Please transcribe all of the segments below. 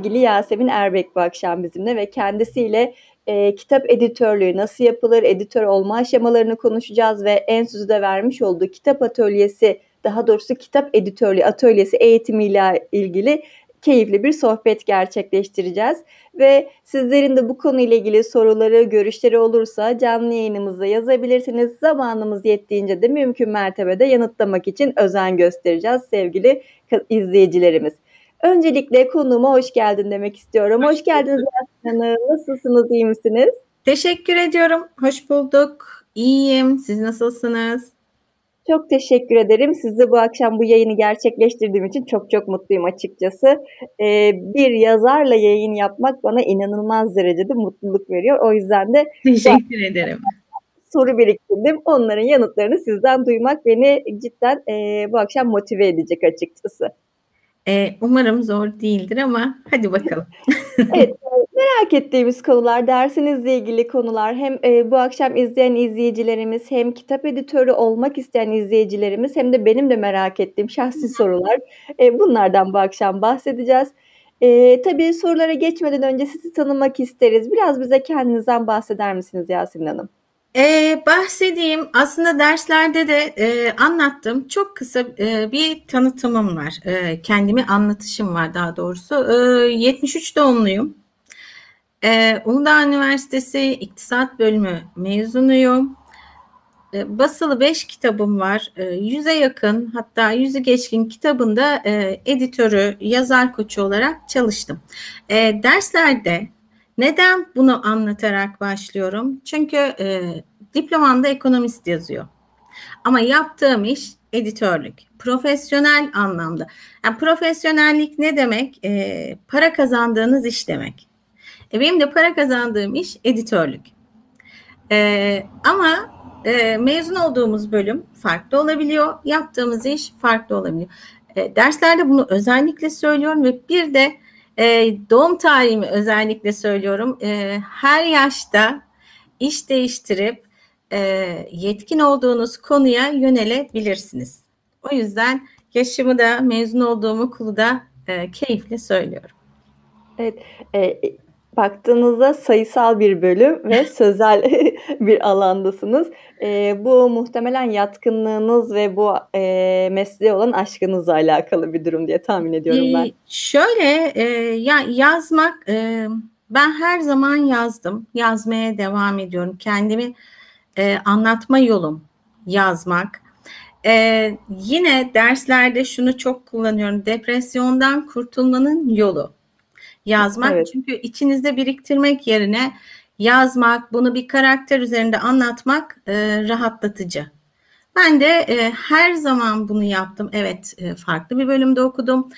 sevgili Yasemin Erbek bu akşam bizimle ve kendisiyle e, kitap editörlüğü nasıl yapılır, editör olma aşamalarını konuşacağız ve en sözü vermiş olduğu kitap atölyesi, daha doğrusu kitap editörlüğü atölyesi eğitimiyle ilgili keyifli bir sohbet gerçekleştireceğiz. Ve sizlerin de bu konuyla ilgili soruları, görüşleri olursa canlı yayınımızda yazabilirsiniz. Zamanımız yettiğince de mümkün mertebede yanıtlamak için özen göstereceğiz sevgili izleyicilerimiz. Öncelikle konuğuma hoş geldin demek istiyorum. Hoş, hoş geldiniz Hanım. Nasılsınız, iyi misiniz? Teşekkür ediyorum. Hoş bulduk. İyiyim. Siz nasılsınız? Çok teşekkür ederim. Sizle bu akşam bu yayını gerçekleştirdiğim için çok çok mutluyum açıkçası. Ee, bir yazarla yayın yapmak bana inanılmaz derecede mutluluk veriyor. O yüzden de teşekkür ederim. Soru biriktirdim. Onların yanıtlarını sizden duymak beni cidden e, bu akşam motive edecek açıkçası. Ee, umarım zor değildir ama hadi bakalım. evet, merak ettiğimiz konular, dersinizle ilgili konular hem e, bu akşam izleyen izleyicilerimiz hem kitap editörü olmak isteyen izleyicilerimiz hem de benim de merak ettiğim şahsi sorular. E, bunlardan bu akşam bahsedeceğiz. E, tabii sorulara geçmeden önce sizi tanımak isteriz. Biraz bize kendinizden bahseder misiniz Yasemin Hanım? Ee, bahsedeyim. Aslında derslerde de e, anlattım. Çok kısa e, bir tanıtımım var. E, kendimi anlatışım var daha doğrusu. E, 73 doğumluyum. E, Uludağ Üniversitesi İktisat Bölümü mezunuyum. E, basılı 5 kitabım var. E, 100'e yakın hatta 100'ü geçkin kitabında e, editörü, yazar koçu olarak çalıştım. E, derslerde neden bunu anlatarak başlıyorum? Çünkü e, diplomamda ekonomist yazıyor. Ama yaptığım iş editörlük. Profesyonel anlamda. Yani profesyonellik ne demek? E, para kazandığınız iş demek. E, benim de para kazandığım iş editörlük. E, ama e, mezun olduğumuz bölüm farklı olabiliyor. Yaptığımız iş farklı olabiliyor. E, derslerde bunu özellikle söylüyorum ve bir de e, doğum tarihimi özellikle söylüyorum. E, her yaşta iş değiştirip yetkin olduğunuz konuya yönelebilirsiniz. O yüzden yaşımı da mezun olduğum okulu da e, keyifle söylüyorum. Evet, e, baktığınızda sayısal bir bölüm ve sözel bir alandasınız. E, bu muhtemelen yatkınlığınız ve bu e, mesleğe olan aşkınızla alakalı bir durum diye tahmin ediyorum ben. Ee, şöyle e, ya yazmak e, ben her zaman yazdım. Yazmaya devam ediyorum. Kendimi e, anlatma yolum yazmak. E, yine derslerde şunu çok kullanıyorum. Depresyondan kurtulmanın yolu yazmak. Evet. Çünkü içinizde biriktirmek yerine yazmak, bunu bir karakter üzerinde anlatmak e, rahatlatıcı. Ben de e, her zaman bunu yaptım. Evet, e, farklı bir bölümde okudum.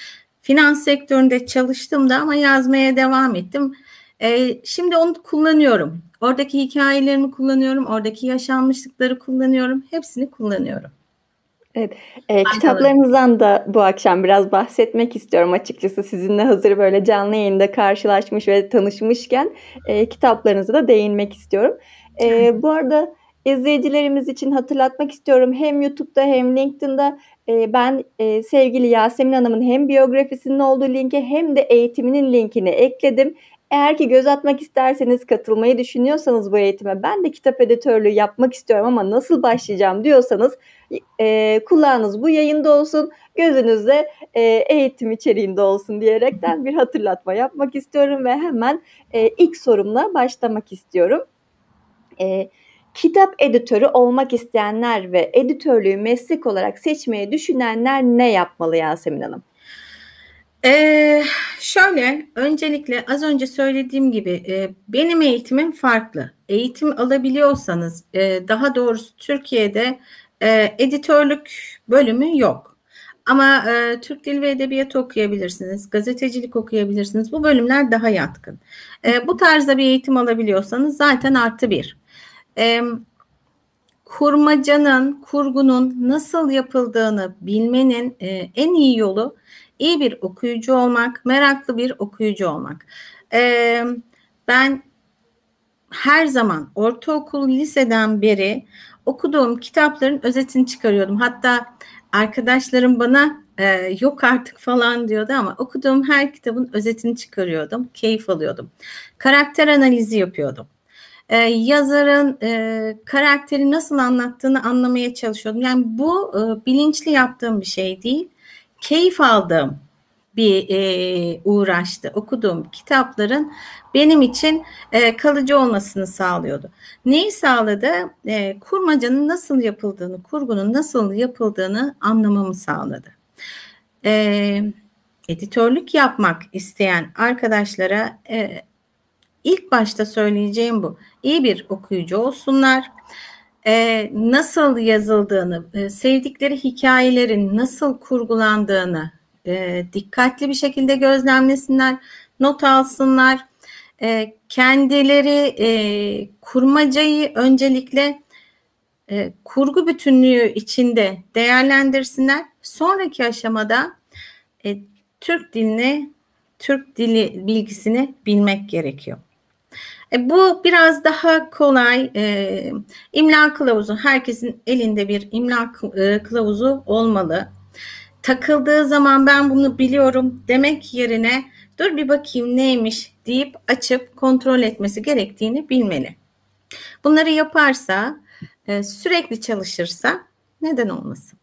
Finans sektöründe çalıştım da ama yazmaya devam ettim. E, şimdi onu kullanıyorum. Oradaki hikayelerimi kullanıyorum, oradaki yaşanmışlıkları kullanıyorum, hepsini kullanıyorum. Evet, e, kitaplarınızdan da bu akşam biraz bahsetmek istiyorum açıkçası. Sizinle hazır böyle canlı yayında karşılaşmış ve tanışmışken e, kitaplarınıza da değinmek istiyorum. E, bu arada izleyicilerimiz için hatırlatmak istiyorum. Hem YouTube'da hem LinkedIn'da e, ben e, sevgili Yasemin Hanım'ın hem biyografisinin olduğu linki hem de eğitiminin linkini ekledim. Eğer ki göz atmak isterseniz katılmayı düşünüyorsanız bu eğitime ben de kitap editörlüğü yapmak istiyorum ama nasıl başlayacağım diyorsanız e, kulağınız bu yayında olsun gözünüzde e, eğitim içeriğinde olsun diyerekten bir hatırlatma yapmak istiyorum ve hemen e, ilk sorumla başlamak istiyorum. E, kitap editörü olmak isteyenler ve editörlüğü meslek olarak seçmeyi düşünenler ne yapmalı Yasemin Hanım? Ee, şöyle öncelikle az önce söylediğim gibi e, benim eğitimim farklı. Eğitim alabiliyorsanız e, daha doğrusu Türkiye'de e, editörlük bölümü yok. Ama e, Türk Dili ve Edebiyatı okuyabilirsiniz, gazetecilik okuyabilirsiniz. Bu bölümler daha yatkın. E, bu tarzda bir eğitim alabiliyorsanız zaten artı bir. E, kurmacanın, kurgunun nasıl yapıldığını bilmenin e, en iyi yolu iyi bir okuyucu olmak, meraklı bir okuyucu olmak. Ee, ben her zaman ortaokul, liseden beri okuduğum kitapların özetini çıkarıyordum. Hatta arkadaşlarım bana e, yok artık falan diyordu ama okuduğum her kitabın özetini çıkarıyordum. Keyif alıyordum. Karakter analizi yapıyordum. E, yazarın e, karakteri nasıl anlattığını anlamaya çalışıyordum. Yani bu e, bilinçli yaptığım bir şey değil. Keyif aldığım bir e, uğraştı. Okuduğum kitapların benim için e, kalıcı olmasını sağlıyordu. Neyi sağladı? E, kurmacanın nasıl yapıldığını, kurgunun nasıl yapıldığını anlamamı sağladı. E, editörlük yapmak isteyen arkadaşlara e, ilk başta söyleyeceğim bu. İyi bir okuyucu olsunlar. Nasıl yazıldığını, e, sevdikleri hikayelerin nasıl kurgulandığını e, dikkatli bir şekilde gözlemlesinler, not alsınlar. E, kendileri e, kurmacayı öncelikle e, kurgu bütünlüğü içinde değerlendirsinler. Sonraki aşamada e, Türk dilini, Türk dili bilgisini bilmek gerekiyor. E, bu biraz daha kolay. E, imla kılavuzu, herkesin elinde bir imla e, kılavuzu olmalı takıldığı zaman ben bunu biliyorum demek yerine dur bir bakayım neymiş deyip açıp kontrol etmesi gerektiğini bilmeli. Bunları yaparsa e, sürekli çalışırsa neden olmasın?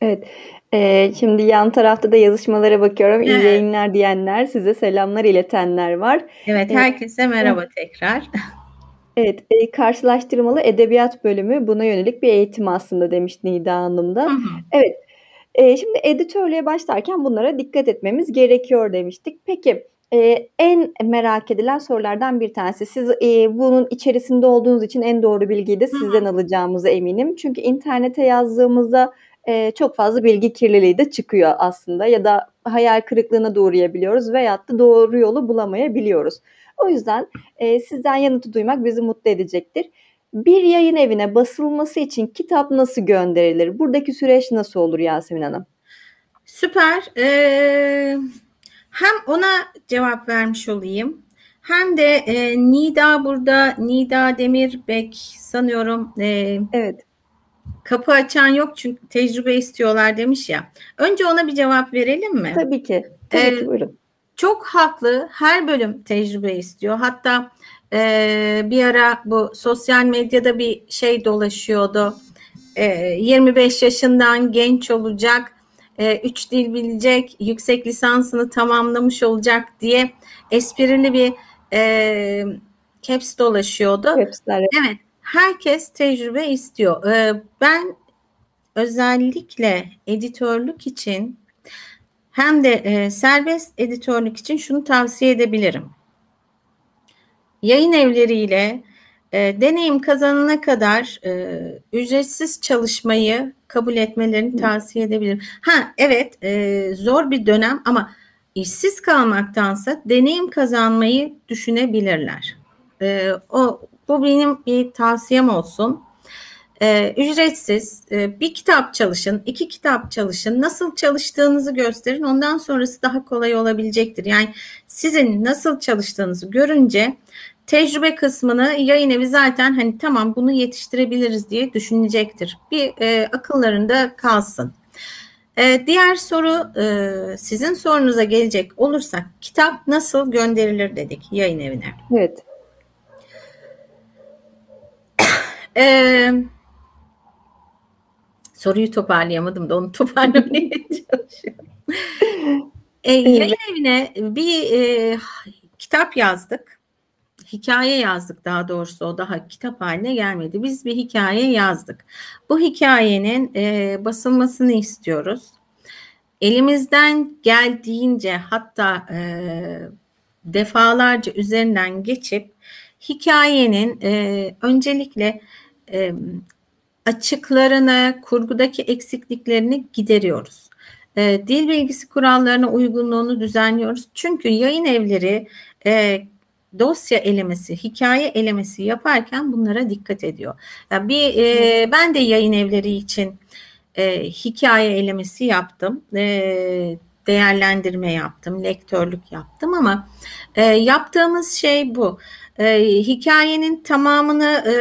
Evet. Ee, şimdi yan tarafta da yazışmalara bakıyorum. İyi evet. yayınlar diyenler, size selamlar iletenler var. Evet, herkese evet. merhaba tekrar. Evet, e, karşılaştırmalı edebiyat bölümü buna yönelik bir eğitim aslında demiş Nida Hanım da. Hı hı. Evet, Eee, şimdi editörlüğe başlarken bunlara dikkat etmemiz gerekiyor demiştik. Peki, eee, en merak edilen sorulardan bir tanesi. Siz, eee, bunun içerisinde olduğunuz için en doğru bilgiyi de sizden alacağımıza eminim. Çünkü internete yazdığımızda, eee, çok fazla bilgi kirliliği de çıkıyor aslında ya da hayal kırıklığına da uğrayabiliyoruz veyahut da doğru yolu bulamayabiliyoruz. O yüzden, eee, sizden yanıtı duymak bizi mutlu edecektir. Bir yayın evine basılması için kitap nasıl gönderilir? Buradaki süreç nasıl olur Yasemin Hanım? Süper. Ee, hem ona cevap vermiş olayım. Hem de e, Nida burada, Nida Demirbek sanıyorum. E, evet. Kapı açan yok çünkü tecrübe istiyorlar demiş ya. Önce ona bir cevap verelim mi? Tabii ki. Tabii ee, ki buyurun. Çok haklı. Her bölüm tecrübe istiyor. Hatta ee, bir ara bu sosyal medyada bir şey dolaşıyordu. Ee, 25 yaşından genç olacak, 3 e, dil bilecek, yüksek lisansını tamamlamış olacak diye esprili bir e, caps dolaşıyordu. Capsler. Evet, herkes tecrübe istiyor. Ee, ben özellikle editörlük için hem de e, serbest editörlük için şunu tavsiye edebilirim yayın evleriyle e, deneyim kazanana kadar e, ücretsiz çalışmayı kabul etmelerini tavsiye edebilirim. Ha evet e, zor bir dönem ama işsiz kalmaktansa deneyim kazanmayı düşünebilirler. E, o bu benim bir tavsiyem olsun. E, ücretsiz e, bir kitap çalışın, iki kitap çalışın. Nasıl çalıştığınızı gösterin. Ondan sonrası daha kolay olabilecektir. Yani sizin nasıl çalıştığınızı görünce Tecrübe kısmını yayın evi zaten hani tamam bunu yetiştirebiliriz diye düşünecektir. Bir e, akıllarında kalsın. E, diğer soru e, sizin sorunuza gelecek olursak kitap nasıl gönderilir dedik yayın evine. Evet. E, soruyu toparlayamadım da onu toparlamaya çalışıyorum. E, yayın evine bir e, kitap yazdık hikaye yazdık daha doğrusu o daha kitap haline gelmedi. Biz bir hikaye yazdık. Bu hikayenin e, basılmasını istiyoruz. Elimizden geldiğince hatta e, defalarca üzerinden geçip hikayenin e, öncelikle e, açıklarını, kurgudaki eksikliklerini gideriyoruz. E, dil bilgisi kurallarına uygunluğunu düzenliyoruz. Çünkü yayın evleri e, dosya elemesi, hikaye elemesi yaparken bunlara dikkat ediyor. Yani bir e, ben de yayın evleri için e, hikaye elemesi yaptım. E, değerlendirme yaptım, lektörlük yaptım ama e, yaptığımız şey bu. E, hikayenin tamamını e,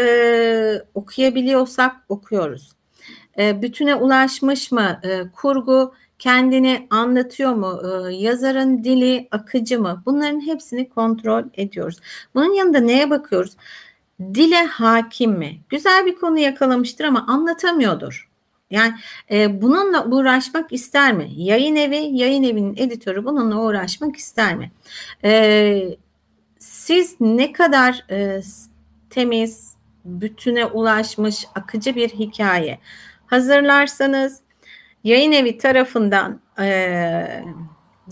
okuyabiliyorsak okuyoruz. E, bütüne ulaşmış mı e, kurgu kendini anlatıyor mu? Ee, yazarın dili akıcı mı? Bunların hepsini kontrol ediyoruz. Bunun yanında neye bakıyoruz? Dile hakim mi? Güzel bir konu yakalamıştır ama anlatamıyordur. Yani e, bununla uğraşmak ister mi? Yayın evi, yayın evinin editörü bununla uğraşmak ister mi? E, siz ne kadar e, temiz, bütüne ulaşmış, akıcı bir hikaye hazırlarsanız yayın evi tarafından e,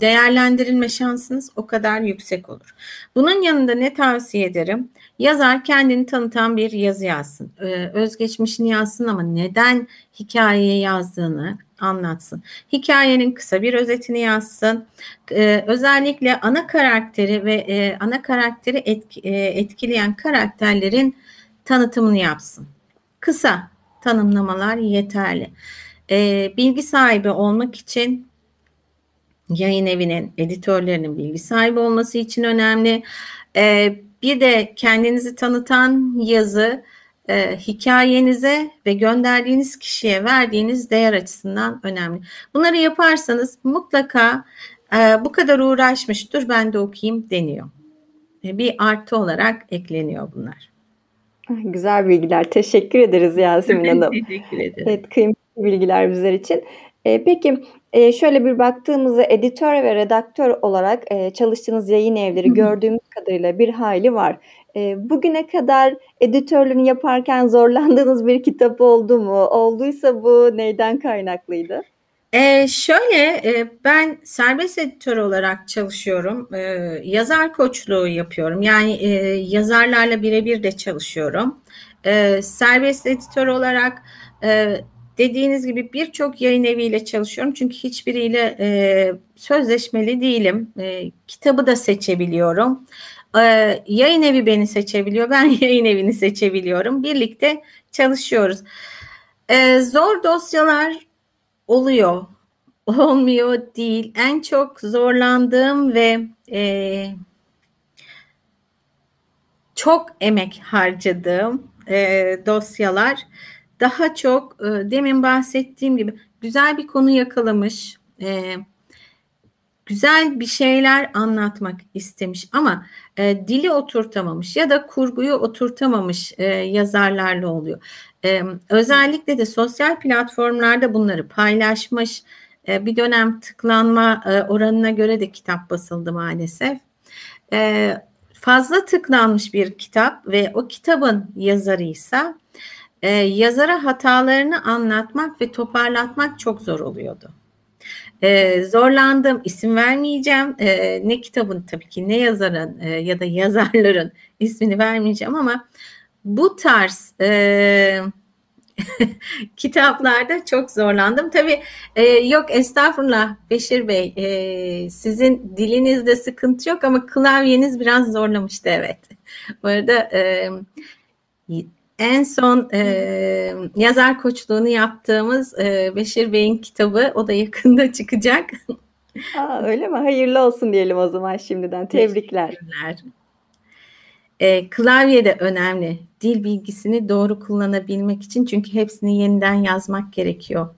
değerlendirilme şansınız o kadar yüksek olur. Bunun yanında ne tavsiye ederim? Yazar kendini tanıtan bir yazı yazsın. Ee, özgeçmişini yazsın ama neden hikayeyi yazdığını anlatsın. Hikayenin kısa bir özetini yazsın. Ee, özellikle ana karakteri ve e, ana karakteri etki, e, etkileyen karakterlerin tanıtımını yapsın. Kısa tanımlamalar yeterli. Ee, bilgi sahibi olmak için yayın evinin, editörlerinin bilgi sahibi olması için önemli. Ee, bir de kendinizi tanıtan yazı e, hikayenize ve gönderdiğiniz kişiye verdiğiniz değer açısından önemli. Bunları yaparsanız mutlaka e, bu kadar uğraşmış dur ben de okuyayım deniyor. E, bir artı olarak ekleniyor bunlar. Güzel bilgiler. Teşekkür ederiz Yasemin Hanım. Teşekkür ederim. Evet, kıymetli bilgiler bizler için. E, peki e, şöyle bir baktığımızda editör ve redaktör olarak e, çalıştığınız yayın evleri Hı-hı. gördüğümüz kadarıyla bir hayli var. E, bugüne kadar editörlüğünü yaparken zorlandığınız bir kitap oldu mu? Olduysa bu neyden kaynaklıydı? Ee, şöyle e, ben serbest editör olarak çalışıyorum. E, yazar koçluğu yapıyorum. Yani e, yazarlarla birebir de çalışıyorum. E, serbest editör olarak e, dediğiniz gibi birçok yayın eviyle çalışıyorum. Çünkü hiçbiriyle e, sözleşmeli değilim. E, kitabı da seçebiliyorum. E, yayın evi beni seçebiliyor. Ben yayın evini seçebiliyorum. Birlikte çalışıyoruz. E, zor dosyalar oluyor. Olmuyor değil. En çok zorlandığım ve e, çok emek harcadığım e, dosyalar daha çok e, demin bahsettiğim gibi güzel bir konu yakalamış, e, güzel bir şeyler anlatmak istemiş ama e, dili oturtamamış ya da kurguyu oturtamamış e, yazarlarla oluyor. E, özellikle de sosyal platformlarda bunları paylaşmış. E, bir dönem tıklanma e, oranına göre de kitap basıldı maalesef. E, fazla tıklanmış bir kitap ve o kitabın yazarıysa e, yazara hatalarını anlatmak ve toparlatmak çok zor oluyordu. E, zorlandım, isim vermeyeceğim. E, ne kitabın tabii ki ne yazarın e, ya da yazarların ismini vermeyeceğim ama bu tarz e, kitaplarda çok zorlandım. Tabii e, yok estağfurullah Beşir Bey e, sizin dilinizde sıkıntı yok ama klavyeniz biraz zorlamıştı evet. Bu arada e, en son e, yazar koçluğunu yaptığımız e, Beşir Bey'in kitabı o da yakında çıkacak. Aa, öyle mi? Hayırlı olsun diyelim o zaman şimdiden. Tebrikler. Teşekkürler. E, klavye de önemli. Dil bilgisini doğru kullanabilmek için çünkü hepsini yeniden yazmak gerekiyor.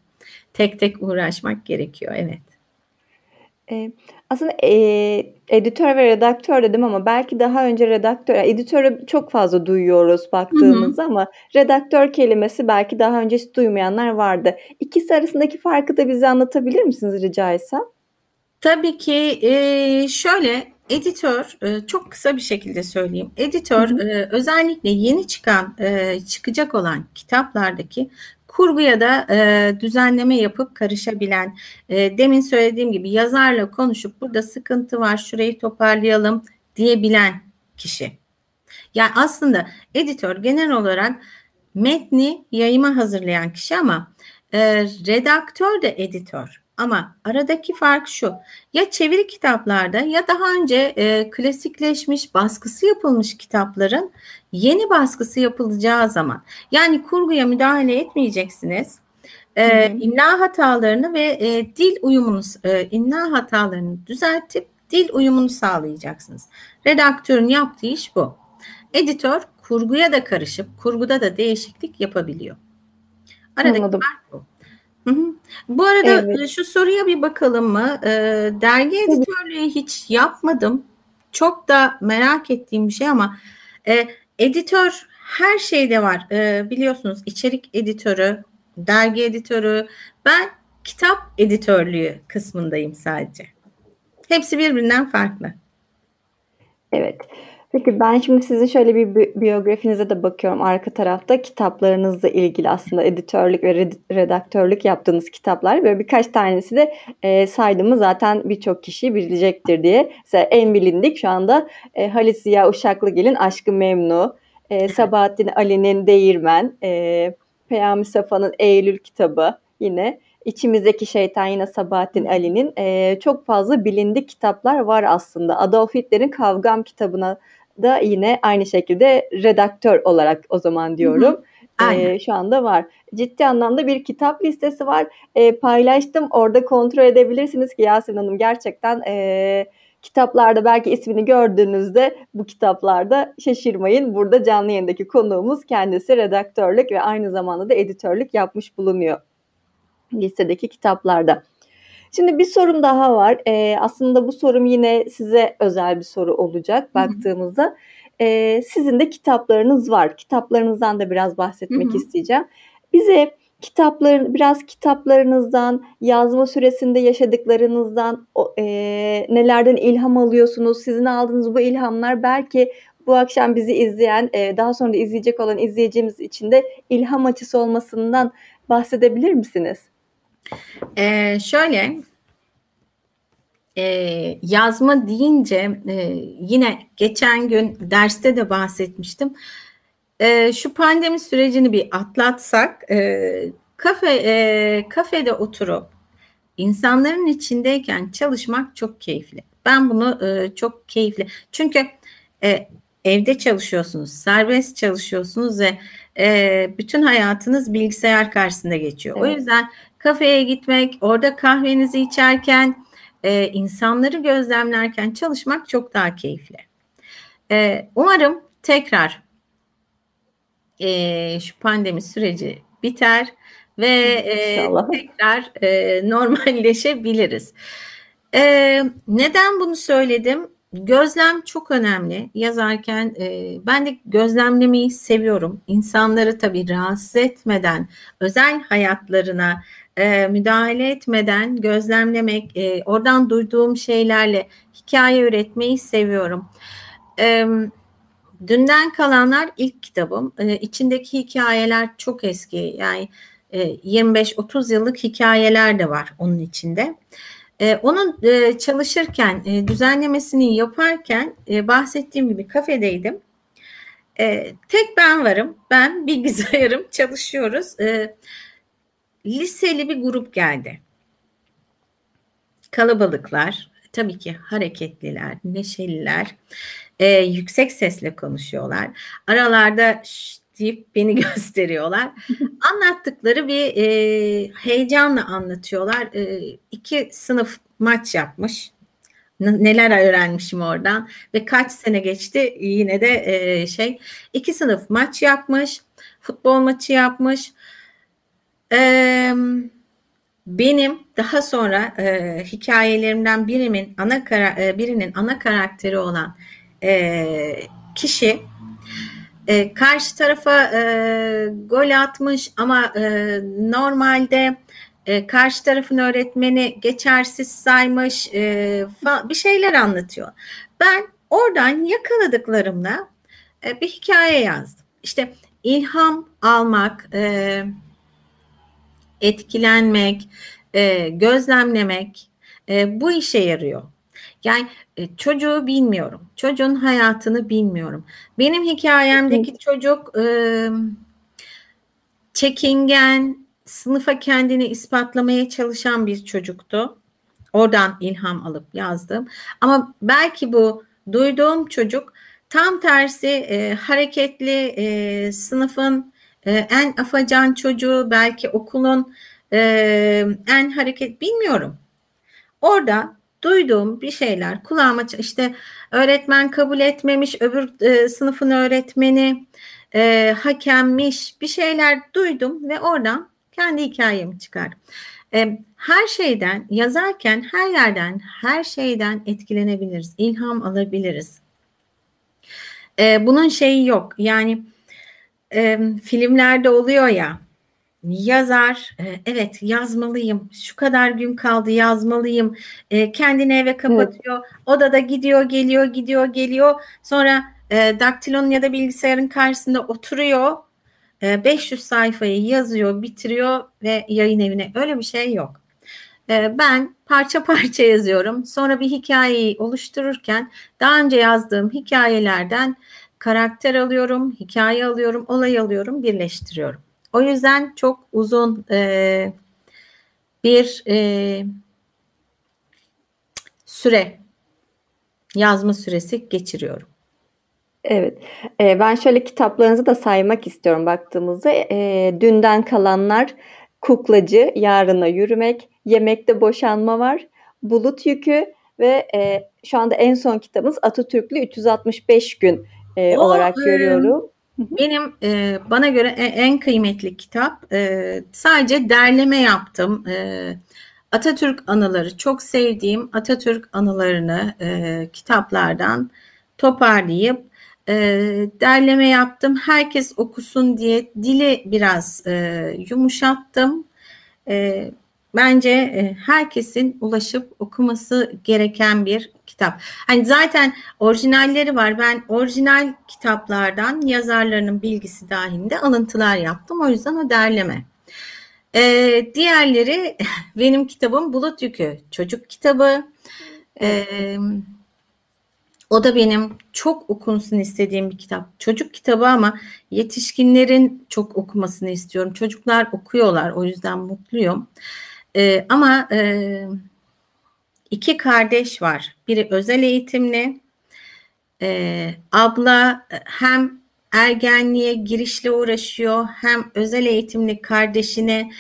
Tek tek uğraşmak gerekiyor. Evet. E, aslında e, editör ve redaktör dedim ama belki daha önce redaktör, editörü çok fazla duyuyoruz baktığımızda hı hı. ama redaktör kelimesi belki daha önce hiç duymayanlar vardı. İkisi arasındaki farkı da bize anlatabilir misiniz rica etsem? Tabii ki e, şöyle editör e, çok kısa bir şekilde söyleyeyim. Editör hı hı. E, özellikle yeni çıkan e, çıkacak olan kitaplardaki kurguya da e, düzenleme yapıp karışabilen, e, demin söylediğim gibi yazarla konuşup burada sıkıntı var, şurayı toparlayalım diyebilen kişi. Yani aslında editör genel olarak metni yayıma hazırlayan kişi ama e, redaktör de editör. Ama aradaki fark şu. Ya çeviri kitaplarda ya daha önce e, klasikleşmiş, baskısı yapılmış kitapların yeni baskısı yapılacağı zaman yani kurguya müdahale etmeyeceksiniz. E, imla hatalarını ve e, dil uyumunu, e, imla hatalarını düzeltip dil uyumunu sağlayacaksınız. Redaktörün yaptığı iş bu. Editör kurguya da karışıp kurguda da değişiklik yapabiliyor. Aradaki Anladım. fark bu. Hı hı. Bu arada evet. şu soruya bir bakalım mı? Ee, dergi editörlüğü hiç yapmadım. Çok da merak ettiğim bir şey ama e, editör her şeyde var. E, biliyorsunuz içerik editörü, dergi editörü. Ben kitap editörlüğü kısmındayım sadece. Hepsi birbirinden farklı. Evet. Peki ben şimdi sizin şöyle bir bi biyografinize de bakıyorum. Arka tarafta kitaplarınızla ilgili aslında editörlük ve red redaktörlük yaptığınız kitaplar. Böyle birkaç tanesi de e, saydığımı zaten birçok kişi bilecektir diye. Mesela en bilindik şu anda e, Halis Ziya Uşaklıgil'in Aşkı Memnu, e, Sabahattin Ali'nin Değirmen, e, Peyami Safa'nın Eylül kitabı yine. İçimizdeki Şeytan yine Sabahattin Ali'nin. E, çok fazla bilindik kitaplar var aslında. Adolf Hitler'in Kavgam kitabına da yine aynı şekilde redaktör olarak o zaman diyorum. Hı hı. E, şu anda var. Ciddi anlamda bir kitap listesi var. E, paylaştım. Orada kontrol edebilirsiniz ki Yasemin Hanım gerçekten e, kitaplarda belki ismini gördüğünüzde bu kitaplarda şaşırmayın. Burada canlı yayındaki konuğumuz kendisi redaktörlük ve aynı zamanda da editörlük yapmış bulunuyor listedeki kitaplarda. Şimdi bir sorum daha var. Ee, aslında bu sorum yine size özel bir soru olacak baktığımızda. Ee, sizin de kitaplarınız var. Kitaplarınızdan da biraz bahsetmek Hı-hı. isteyeceğim. Bize kitapların biraz kitaplarınızdan, yazma süresinde yaşadıklarınızdan e, nelerden ilham alıyorsunuz? Sizin aldığınız bu ilhamlar belki bu akşam bizi izleyen, e, daha sonra da izleyecek olan izleyicimiz için de ilham açısı olmasından bahsedebilir misiniz? Ee, şöyle e, yazma deyince e, yine geçen gün derste de bahsetmiştim. E, şu pandemi sürecini bir atlatsak e, kafe e, kafede oturup insanların içindeyken çalışmak çok keyifli. Ben bunu e, çok keyifli. Çünkü e, evde çalışıyorsunuz, serbest çalışıyorsunuz ve e, bütün hayatınız bilgisayar karşısında geçiyor. Evet. O yüzden kafeye gitmek, orada kahvenizi içerken, e, insanları gözlemlerken çalışmak çok daha keyifli. E, umarım tekrar e, şu pandemi süreci biter ve e, tekrar e, normalleşebiliriz. E, neden bunu söyledim? Gözlem çok önemli. Yazarken e, ben de gözlemlemeyi seviyorum. İnsanları tabii rahatsız etmeden özel hayatlarına e, müdahale etmeden gözlemlemek, e, oradan duyduğum şeylerle hikaye üretmeyi seviyorum. E, Dünden kalanlar ilk kitabım. E, içindeki hikayeler çok eski. Yani e, 25-30 yıllık hikayeler de var onun içinde. E, onun e, çalışırken, e, düzenlemesini yaparken e, bahsettiğim gibi kafedeydim. E, tek ben varım. Ben bilgisayarım çalışıyoruz. E, liseli bir grup geldi. Kalabalıklar, tabii ki hareketliler, neşeliler, e, yüksek sesle konuşuyorlar. Aralarda deyip beni gösteriyorlar. Anlattıkları bir e, heyecanla anlatıyorlar. E, iki sınıf maç yapmış. Neler öğrenmişim oradan ve kaç sene geçti yine de e, şey iki sınıf maç yapmış futbol maçı yapmış benim daha sonra e, hikayelerimden birimin ana kara, e, birinin ana karakteri olan e, kişi e, karşı tarafa e, gol atmış ama e, normalde e, karşı tarafın öğretmeni geçersiz saymış e, bir şeyler anlatıyor. Ben oradan yakaladıklarımla e, bir hikaye yazdım. İşte ilham almak, e, etkilenmek, e, gözlemlemek e, bu işe yarıyor. Yani e, çocuğu bilmiyorum. Çocuğun hayatını bilmiyorum. Benim hikayemdeki çocuk e, çekingen, sınıfa kendini ispatlamaya çalışan bir çocuktu. Oradan ilham alıp yazdım. Ama belki bu duyduğum çocuk tam tersi e, hareketli e, sınıfın e, en afacan çocuğu belki okulun e, en hareket bilmiyorum. Orada duyduğum bir şeyler kulağıma işte öğretmen kabul etmemiş öbür e, sınıfın öğretmeni e, hakemmiş bir şeyler duydum ve oradan kendi hikayemi çıkar. Her şeyden yazarken her yerden her şeyden etkilenebiliriz, ilham alabiliriz. Bunun şeyi yok yani e, filmlerde oluyor ya yazar e, evet yazmalıyım şu kadar gün kaldı yazmalıyım e, kendini eve kapatıyor evet. odada gidiyor geliyor gidiyor geliyor sonra e, daktilonun ya da bilgisayarın karşısında oturuyor 500 sayfayı yazıyor bitiriyor ve yayın evine öyle bir şey yok. Ben parça parça yazıyorum. Sonra bir hikayeyi oluştururken daha önce yazdığım hikayelerden karakter alıyorum, hikaye alıyorum, olay alıyorum, birleştiriyorum. O yüzden çok uzun e, bir e, süre yazma süresi geçiriyorum. Evet. E, ben şöyle kitaplarınızı da saymak istiyorum baktığımızda. E, dünden kalanlar, kuklacı, yarına yürümek, yemekte boşanma var, bulut yükü ve e, şu anda en son kitabımız Atatürklü 365 gün e, o, olarak görüyorum. Benim e, bana göre en kıymetli kitap. E, sadece derleme yaptım. E, Atatürk anıları çok sevdiğim Atatürk anılarını e, kitaplardan toparlayıp e, derleme yaptım. Herkes okusun diye dili biraz e, yumuşattım. E, bence e, herkesin ulaşıp okuması gereken bir kitap. Hani zaten orijinalleri var. Ben orijinal kitaplardan yazarlarının bilgisi dahilinde alıntılar yaptım. O yüzden o derleme. Ee, diğerleri benim kitabım Bulut Yükü çocuk kitabı. Ee, o da benim çok okunsun istediğim bir kitap. Çocuk kitabı ama yetişkinlerin çok okumasını istiyorum. Çocuklar okuyorlar o yüzden mutluyum. Ee, ama e, iki kardeş var. Biri özel eğitimli. E, abla hem ergenliğe girişle uğraşıyor hem özel eğitimli kardeşine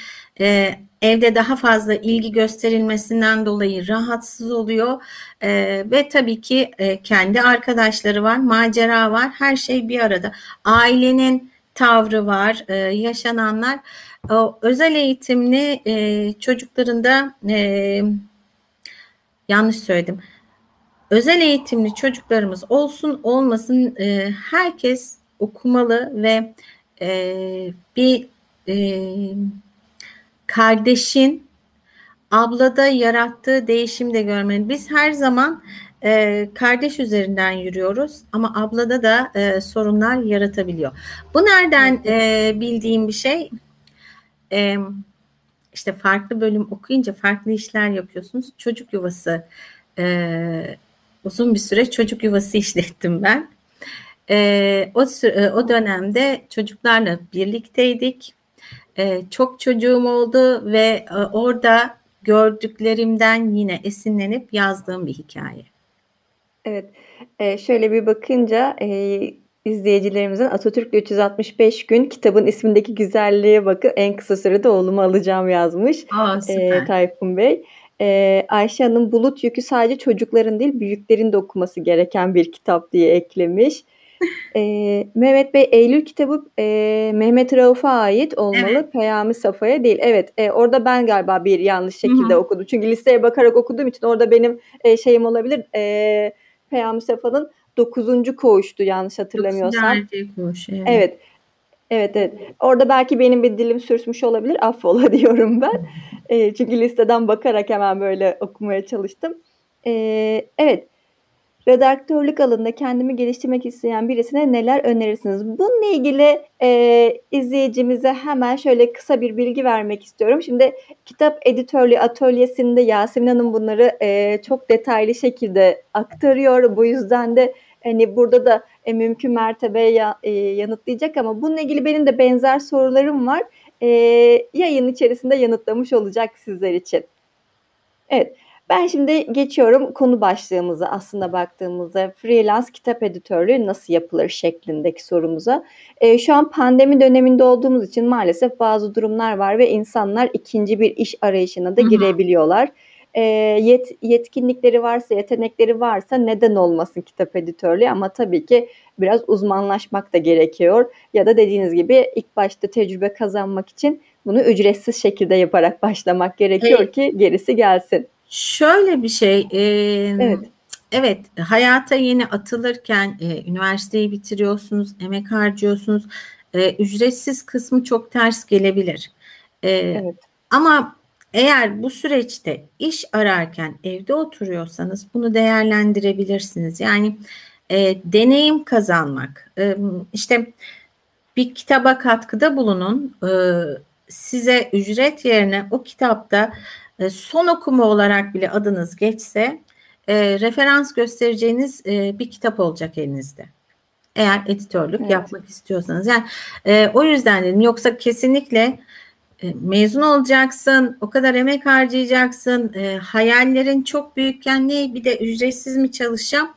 e, evde daha fazla ilgi gösterilmesinden dolayı rahatsız oluyor e, ve tabii ki e, kendi arkadaşları var, macera var, her şey bir arada. Ailenin tavrı var, e, yaşananlar. O özel eğitimli e, çocukların da e, yanlış söyledim. Özel eğitimli çocuklarımız olsun olmasın e, herkes okumalı ve e, bir e, kardeşin ablada yarattığı değişim de görmeli. Biz her zaman e, kardeş üzerinden yürüyoruz ama ablada da e, sorunlar yaratabiliyor. Bu nereden e, bildiğim bir şey? E, işte farklı bölüm okuyunca farklı işler yapıyorsunuz. Çocuk yuvası e, uzun bir süre çocuk yuvası işlettim ben. E, o süre, o dönemde çocuklarla birlikteydik. E, çok çocuğum oldu ve e, orada gördüklerimden yine esinlenip yazdığım bir hikaye. Evet, e, şöyle bir bakınca e, izleyicilerimizin Atatürk 365 gün kitabın ismindeki güzelliğe bakın en kısa sürede oğlumu alacağım yazmış Aa, e, Tayfun Bey. E, Ayşe Hanım bulut yükü sadece çocukların değil büyüklerin de okuması gereken bir kitap diye eklemiş. e, Mehmet Bey Eylül kitabı e, Mehmet Rauf'a ait olmalı evet. Peyami Safa'ya değil. Evet e, orada ben galiba bir yanlış şekilde Hı-hı. okudum. Çünkü listeye bakarak okuduğum için orada benim e, şeyim olabilir. E, Peyami Safa'nın dokuzuncu koğuştu yanlış hatırlamıyorsam. koğuş. Evet. evet. Evet evet. Orada belki benim bir dilim sürçmüş olabilir. Affola diyorum ben. E, çünkü listeden bakarak hemen böyle okumaya çalıştım. E, evet. Redaktörlük alanında kendimi geliştirmek isteyen birisine neler önerirsiniz? Bununla ilgili e, izleyicimize hemen şöyle kısa bir bilgi vermek istiyorum. Şimdi kitap editörlüğü atölyesinde Yasemin Hanım bunları e, çok detaylı şekilde aktarıyor. Bu yüzden de hani burada da e, mümkün mertebe ya, e, yanıtlayacak ama bununla ilgili benim de benzer sorularım var. E, yayın içerisinde yanıtlamış olacak sizler için. Evet. Ben şimdi geçiyorum konu başlığımıza aslında baktığımızda freelance kitap editörlüğü nasıl yapılır şeklindeki sorumuza. E, şu an pandemi döneminde olduğumuz için maalesef bazı durumlar var ve insanlar ikinci bir iş arayışına da girebiliyorlar. E, yet, yetkinlikleri varsa, yetenekleri varsa neden olmasın kitap editörlüğü ama tabii ki biraz uzmanlaşmak da gerekiyor. Ya da dediğiniz gibi ilk başta tecrübe kazanmak için bunu ücretsiz şekilde yaparak başlamak gerekiyor evet. ki gerisi gelsin. Şöyle bir şey. E, evet. Evet, hayata yeni atılırken e, üniversiteyi bitiriyorsunuz, emek harcıyorsunuz. E, ücretsiz kısmı çok ters gelebilir. E, evet. Ama eğer bu süreçte iş ararken evde oturuyorsanız bunu değerlendirebilirsiniz. Yani e, deneyim kazanmak, e, işte bir kitaba katkıda bulunun, e, size ücret yerine o kitapta e, son okuma olarak bile adınız geçse e, referans göstereceğiniz e, bir kitap olacak elinizde. Eğer editörlük evet. yapmak istiyorsanız. Yani e, o yüzden dedim yoksa kesinlikle mezun olacaksın, o kadar emek harcayacaksın, e, hayallerin çok büyükken ne bir de ücretsiz mi çalışacağım?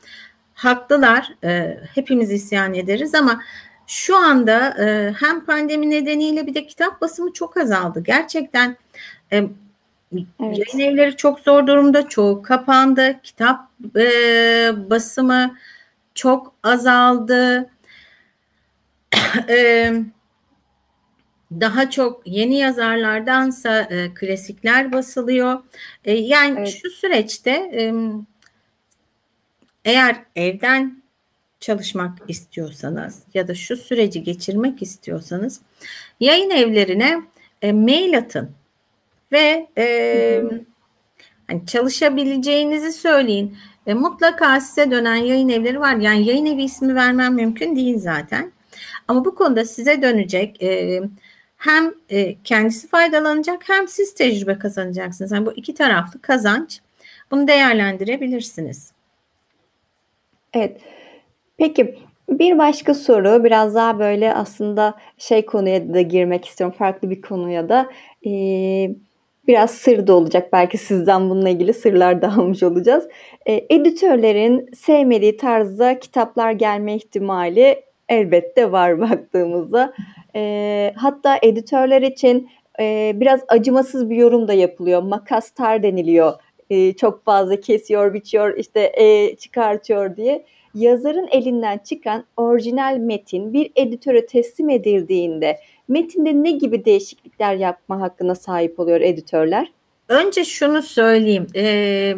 Haklılar, e, hepimiz isyan ederiz ama şu anda e, hem pandemi nedeniyle bir de kitap basımı çok azaldı. Gerçekten e, evet. yayın evleri çok zor durumda, çoğu kapandı, kitap e, basımı çok azaldı. e, daha çok yeni yazarlardansa e, klasikler basılıyor. E, yani evet. şu süreçte e, eğer evden çalışmak istiyorsanız ya da şu süreci geçirmek istiyorsanız yayın evlerine e, mail atın ve e, hani çalışabileceğinizi söyleyin. E, mutlaka size dönen yayın evleri var. Yani yayın evi ismi vermem mümkün değil zaten. Ama bu konuda size dönecek e, hem e, kendisi faydalanacak hem siz tecrübe kazanacaksınız. Yani bu iki taraflı kazanç. Bunu değerlendirebilirsiniz. Evet. Peki bir başka soru biraz daha böyle aslında şey konuya da girmek istiyorum. Farklı bir konuya da. Ee, biraz sır da olacak. Belki sizden bununla ilgili sırlar da almış olacağız. Ee, editörlerin sevmediği tarzda kitaplar gelme ihtimali elbette var baktığımızda. E, hatta editörler için e, biraz acımasız bir yorum da yapılıyor. Makastar deniliyor. E, çok fazla kesiyor, biçiyor, işte e, çıkartıyor diye. Yazarın elinden çıkan orijinal metin bir editöre teslim edildiğinde metinde ne gibi değişiklikler yapma hakkına sahip oluyor editörler? Önce şunu söyleyeyim. Ee,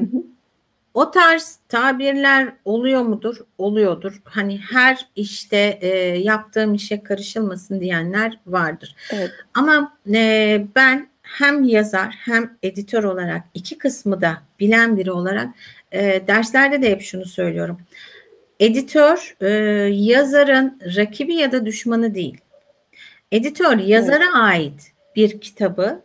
o tarz tabirler oluyor mudur? Oluyordur. Hani her işte e, yaptığım işe karışılmasın diyenler vardır. Evet. Ama e, ben hem yazar hem editör olarak iki kısmı da bilen biri olarak e, derslerde de hep şunu söylüyorum. Editör e, yazarın rakibi ya da düşmanı değil. Editör yazara evet. ait bir kitabı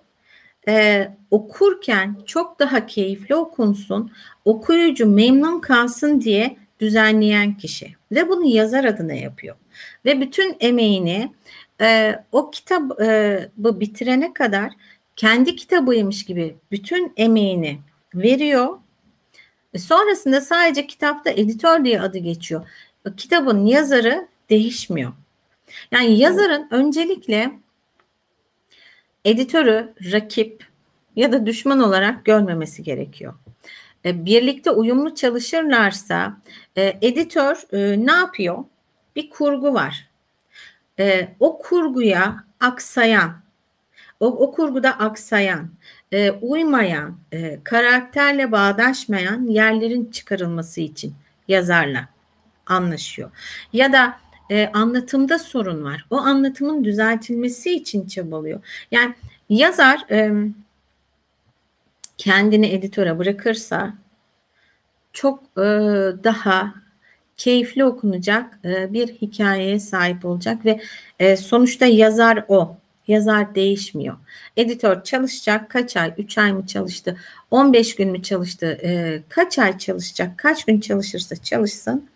e, okurken çok daha keyifli okunsun, okuyucu memnun kalsın diye düzenleyen kişi ve bunu yazar adına yapıyor. Ve bütün emeğini e, o kitabı e, bitirene kadar kendi kitabıymış gibi bütün emeğini veriyor. E, sonrasında sadece kitapta editör diye adı geçiyor. Kitabın yazarı değişmiyor. Yani yazarın öncelikle editörü rakip ya da düşman olarak görmemesi gerekiyor. E, birlikte uyumlu çalışırlarsa e, editör e, ne yapıyor? Bir kurgu var. O kurguya aksayan, o, o kurguda aksayan, uymayan, karakterle bağdaşmayan yerlerin çıkarılması için yazarla anlaşıyor. Ya da e, anlatımda sorun var. O anlatımın düzeltilmesi için çabalıyor. Yani yazar e, kendini editöre bırakırsa çok e, daha keyifli okunacak e, bir hikayeye sahip olacak ve e, sonuçta yazar o. Yazar değişmiyor. Editör çalışacak kaç ay, 3 ay mı çalıştı, 15 gün mü çalıştı, e, kaç ay çalışacak, kaç gün çalışırsa çalışsın.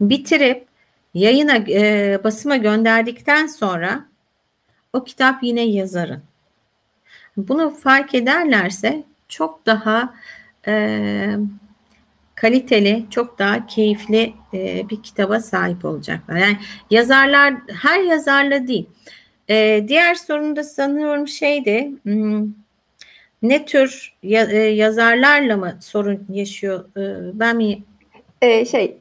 Bitirip yayına e, basıma gönderdikten sonra o kitap yine yazarın. Bunu fark ederlerse çok daha e, kaliteli, çok daha keyifli e, bir kitaba sahip olacaklar. Yani yazarlar her yazarla değil. E, diğer sorunda sanıyorum şeydi hmm, ne tür ya, e, yazarlarla mı sorun yaşıyor? E, ben mi? E, şey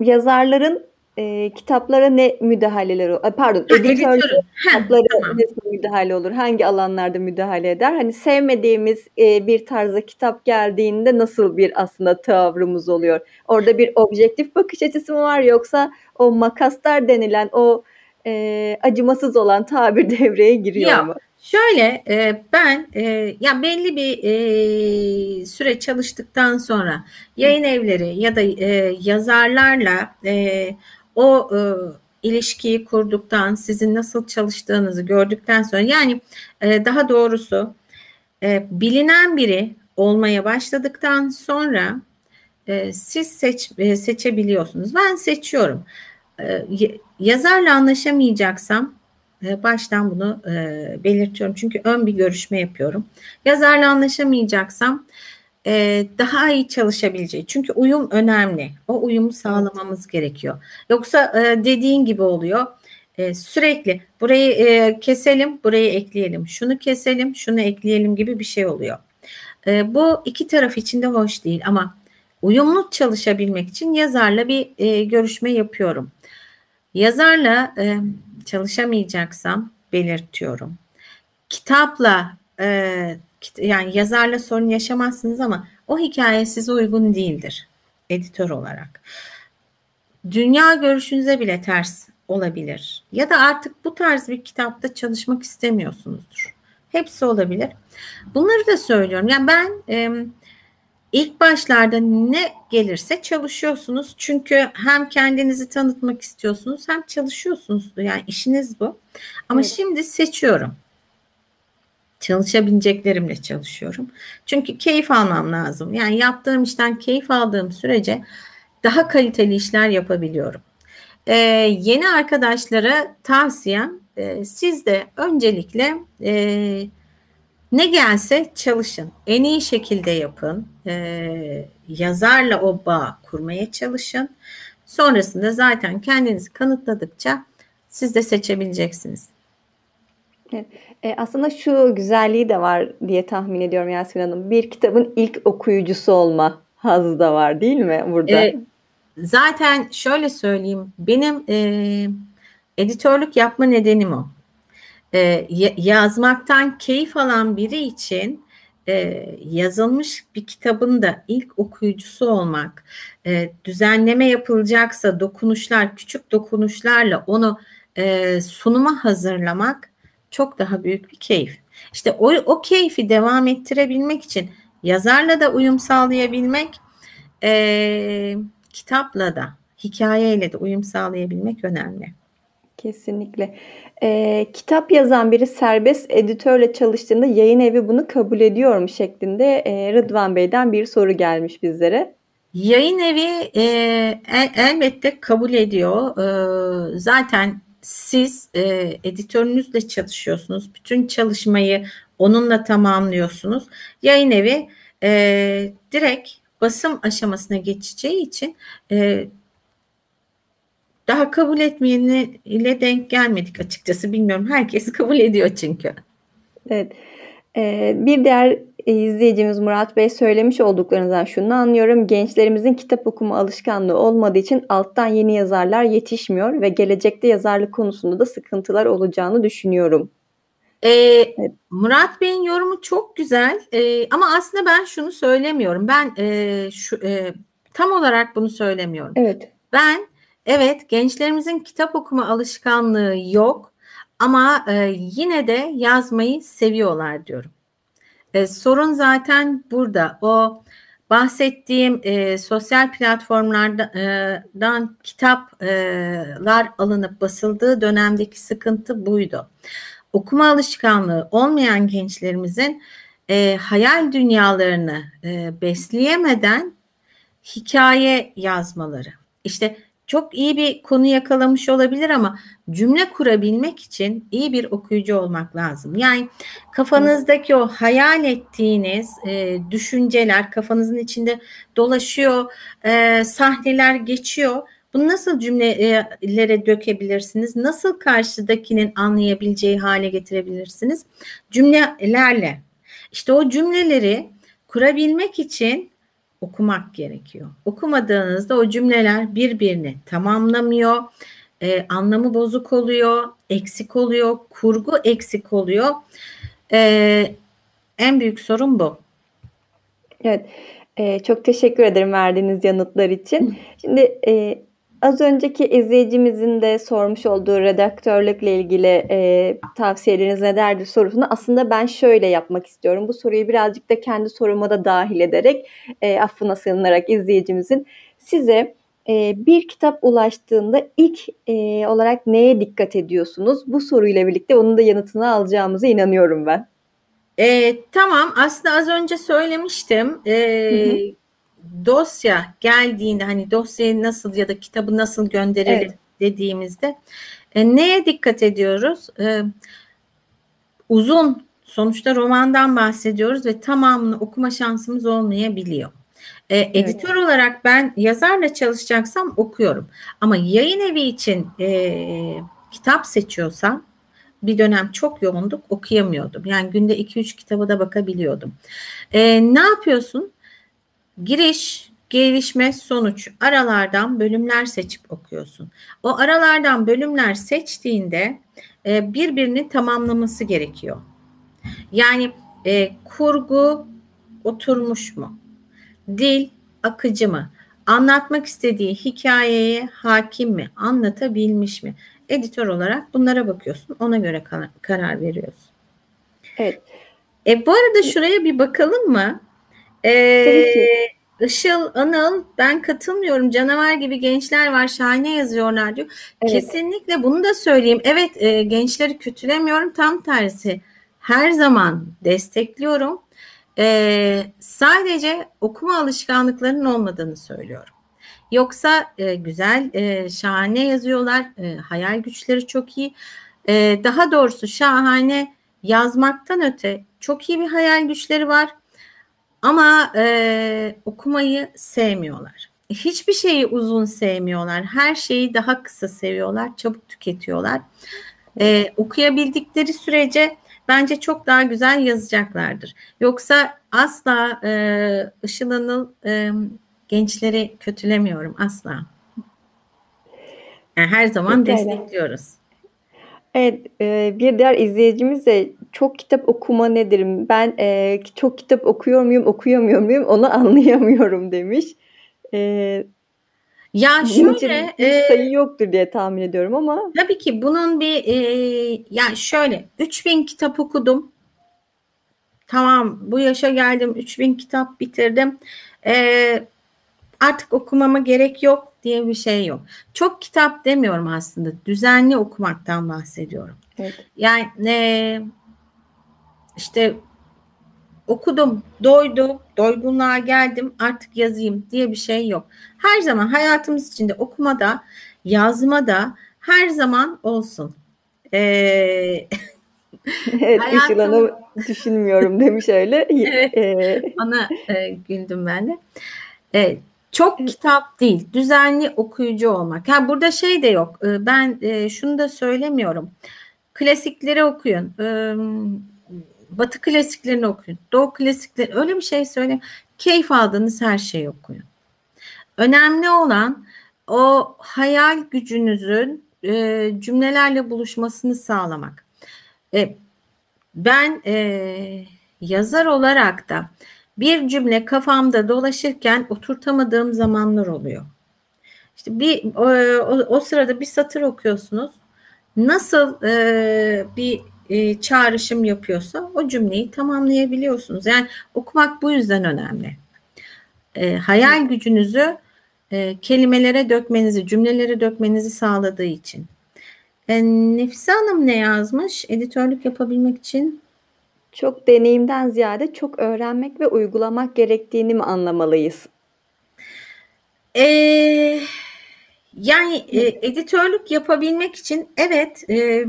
yazarların e, kitaplara ne müdahaleleri pardon ha, editör kitaplara tamam. nasıl müdahale olur? Hangi alanlarda müdahale eder? Hani sevmediğimiz e, bir tarzda kitap geldiğinde nasıl bir aslında tavrımız oluyor? Orada bir objektif bakış açısı mı var yoksa o makaslar denilen o e, acımasız olan tabir devreye giriyor ya, mu? Şöyle e, ben e, ya belli bir e, süre çalıştıktan sonra yayın evleri ya da e, yazarlarla e, o e, ilişkiyi kurduktan, sizin nasıl çalıştığınızı gördükten sonra yani e, daha doğrusu e, bilinen biri olmaya başladıktan sonra e, siz seç e, seçebiliyorsunuz. Ben seçiyorum. E, yazarla anlaşamayacaksam baştan bunu e, belirtiyorum. Çünkü ön bir görüşme yapıyorum. Yazarla anlaşamayacaksam e, daha iyi çalışabileceği. Çünkü uyum önemli. O uyumu sağlamamız gerekiyor. Yoksa dediğin gibi oluyor. Sürekli burayı keselim, burayı ekleyelim. Şunu keselim, şunu ekleyelim gibi bir şey oluyor. Bu iki taraf için de hoş değil ama uyumlu çalışabilmek için yazarla bir görüşme yapıyorum. Yazarla çalışamayacaksam belirtiyorum. Kitapla e, yani yazarla sorun yaşamazsınız ama o hikaye size uygun değildir editör olarak. Dünya görüşünüze bile ters olabilir. Ya da artık bu tarz bir kitapta çalışmak istemiyorsunuzdur. Hepsi olabilir. Bunları da söylüyorum. Yani ben e, İlk başlarda ne gelirse çalışıyorsunuz. Çünkü hem kendinizi tanıtmak istiyorsunuz hem çalışıyorsunuz. Yani işiniz bu. Ama evet. şimdi seçiyorum. Çalışabileceklerimle çalışıyorum. Çünkü keyif almam lazım. Yani yaptığım işten keyif aldığım sürece daha kaliteli işler yapabiliyorum. Ee, yeni arkadaşlara tavsiyem e, siz de öncelikle e, ne gelse çalışın. En iyi şekilde yapın. Ee, yazarla o bağ kurmaya çalışın. Sonrasında zaten kendinizi kanıtladıkça siz de seçebileceksiniz. Evet. E, aslında şu güzelliği de var diye tahmin ediyorum Yasemin Hanım. Bir kitabın ilk okuyucusu olma hazzı da var değil mi burada? E, zaten şöyle söyleyeyim. Benim e, editörlük yapma nedenim o e, yazmaktan keyif alan biri için e, yazılmış bir kitabın da ilk okuyucusu olmak, e, düzenleme yapılacaksa dokunuşlar, küçük dokunuşlarla onu e, sunuma hazırlamak çok daha büyük bir keyif. İşte o, o keyfi devam ettirebilmek için yazarla da uyum sağlayabilmek, e, kitapla da, hikayeyle de uyum sağlayabilmek önemli. Kesinlikle. Eee, kitap yazan biri serbest editörle çalıştığında yayın evi bunu kabul ediyor mu şeklinde, eee, Rıdvan Bey'den bir soru gelmiş bizlere. Yayın evi, eee, el elbette kabul ediyor. Eee, zaten siz, eee, editörünüzle çalışıyorsunuz. Bütün çalışmayı onunla tamamlıyorsunuz. Yayın evi, eee, direkt basım aşamasına geçeceği için, eee daha kabul etmeyeni ile denk gelmedik açıkçası bilmiyorum. Herkes kabul ediyor çünkü. Evet. Ee, bir diğer izleyicimiz Murat Bey söylemiş olduklarınızdan şunu anlıyorum. Gençlerimizin kitap okuma alışkanlığı olmadığı için alttan yeni yazarlar yetişmiyor ve gelecekte yazarlık konusunda da sıkıntılar olacağını düşünüyorum. Ee, evet. Murat Bey'in yorumu çok güzel ee, ama aslında ben şunu söylemiyorum. Ben e, şu e, tam olarak bunu söylemiyorum. Evet. Ben Evet, gençlerimizin kitap okuma alışkanlığı yok ama e, yine de yazmayı seviyorlar diyorum. E, sorun zaten burada. O bahsettiğim e, sosyal platformlardan e, kitaplar alınıp basıldığı dönemdeki sıkıntı buydu. Okuma alışkanlığı olmayan gençlerimizin e, hayal dünyalarını e, besleyemeden hikaye yazmaları. İşte çok iyi bir konu yakalamış olabilir ama cümle kurabilmek için iyi bir okuyucu olmak lazım. Yani kafanızdaki o hayal ettiğiniz e, düşünceler kafanızın içinde dolaşıyor, e, sahneler geçiyor. Bunu nasıl cümlelere dökebilirsiniz? Nasıl karşıdakinin anlayabileceği hale getirebilirsiniz? Cümlelerle. İşte o cümleleri kurabilmek için okumak gerekiyor. Okumadığınızda o cümleler birbirini tamamlamıyor, e, anlamı bozuk oluyor, eksik oluyor, kurgu eksik oluyor. E, en büyük sorun bu. Evet, e, çok teşekkür ederim verdiğiniz yanıtlar için. Şimdi e, Az önceki izleyicimizin de sormuş olduğu redaktörlükle ilgili e, tavsiyeleriniz nelerdir sorusunu aslında ben şöyle yapmak istiyorum. Bu soruyu birazcık da kendi soruma da dahil ederek e, affına sığınarak izleyicimizin size e, bir kitap ulaştığında ilk e, olarak neye dikkat ediyorsunuz? Bu soruyla birlikte onun da yanıtını alacağımıza inanıyorum ben. E, tamam aslında az önce söylemiştim. E, hı hı dosya geldiğinde hani dosyayı nasıl ya da kitabı nasıl gönderelim evet. dediğimizde e, neye dikkat ediyoruz? E, uzun sonuçta romandan bahsediyoruz ve tamamını okuma şansımız olmayabiliyor. E, editör evet. olarak ben yazarla çalışacaksam okuyorum. Ama yayın evi için e, kitap seçiyorsam bir dönem çok yoğunduk okuyamıyordum. Yani günde 2-3 kitaba da bakabiliyordum. E, ne yapıyorsun? Giriş, gelişme, sonuç aralardan bölümler seçip okuyorsun. O aralardan bölümler seçtiğinde e, birbirini tamamlaması gerekiyor. Yani e, kurgu oturmuş mu? Dil akıcı mı? Anlatmak istediği hikayeye hakim mi? Anlatabilmiş mi? Editör olarak bunlara bakıyorsun. Ona göre karar veriyorsun. Evet. E, bu arada şuraya bir bakalım mı? Ee, Işıl, Anıl ben katılmıyorum. Canavar gibi gençler var şahane yazıyorlar diyor. Evet. Kesinlikle bunu da söyleyeyim. Evet e, gençleri kötülemiyorum tam tersi. Her zaman destekliyorum. E, sadece okuma alışkanlıklarının olmadığını söylüyorum. Yoksa e, güzel, e, şahane yazıyorlar. E, hayal güçleri çok iyi. E, daha doğrusu şahane yazmaktan öte çok iyi bir hayal güçleri var ama e, okumayı sevmiyorlar. Hiçbir şeyi uzun sevmiyorlar. Her şeyi daha kısa seviyorlar. Çabuk tüketiyorlar. E, okuyabildikleri sürece bence çok daha güzel yazacaklardır. Yoksa asla e, Işıl Anıl e, gençleri kötülemiyorum asla. Yani her zaman Pekala. destekliyoruz. Evet, e, bir diğer izleyicimiz de çok kitap okuma nedir? Ben e, çok kitap okuyor muyum, okuyamıyor muyum onu anlayamıyorum demiş. E, ya şöyle bir e, sayı yoktur diye tahmin ediyorum ama. Tabii ki bunun bir e, yani şöyle 3000 kitap okudum. Tamam bu yaşa geldim 3000 kitap bitirdim. E, artık okumama gerek yok diye bir şey yok. Çok kitap demiyorum aslında. Düzenli okumaktan bahsediyorum. Evet. Yani e, işte okudum, doydum, doygunluğa geldim, artık yazayım diye bir şey yok. Her zaman hayatımız içinde okumada, yazmada her zaman olsun. Ee, evet, hayatım... düşünmüyorum demiş öyle. evet, ee... ona e, güldüm ben de. Evet, çok kitap değil, düzenli okuyucu olmak. Ha burada şey de yok. Ee, ben e, şunu da söylemiyorum. Klasikleri okuyun. Ee, Batı klasiklerini okuyun. Doğu klasikleri öyle bir şey söyleyeyim. Keyif aldığınız her şeyi okuyun. Önemli olan o hayal gücünüzün e, cümlelerle buluşmasını sağlamak. E, ben e, yazar olarak da bir cümle kafamda dolaşırken oturtamadığım zamanlar oluyor. İşte bir o, o, o sırada bir satır okuyorsunuz. Nasıl e, bir e, çağrışım yapıyorsa o cümleyi tamamlayabiliyorsunuz. Yani okumak bu yüzden önemli. E, hayal gücünüzü e, kelimelere dökmenizi, cümlelere dökmenizi sağladığı için. E, Nefise Hanım ne yazmış? Editörlük yapabilmek için çok deneyimden ziyade çok öğrenmek ve uygulamak gerektiğini mi anlamalıyız? Ee, yani e, editörlük yapabilmek için evet e,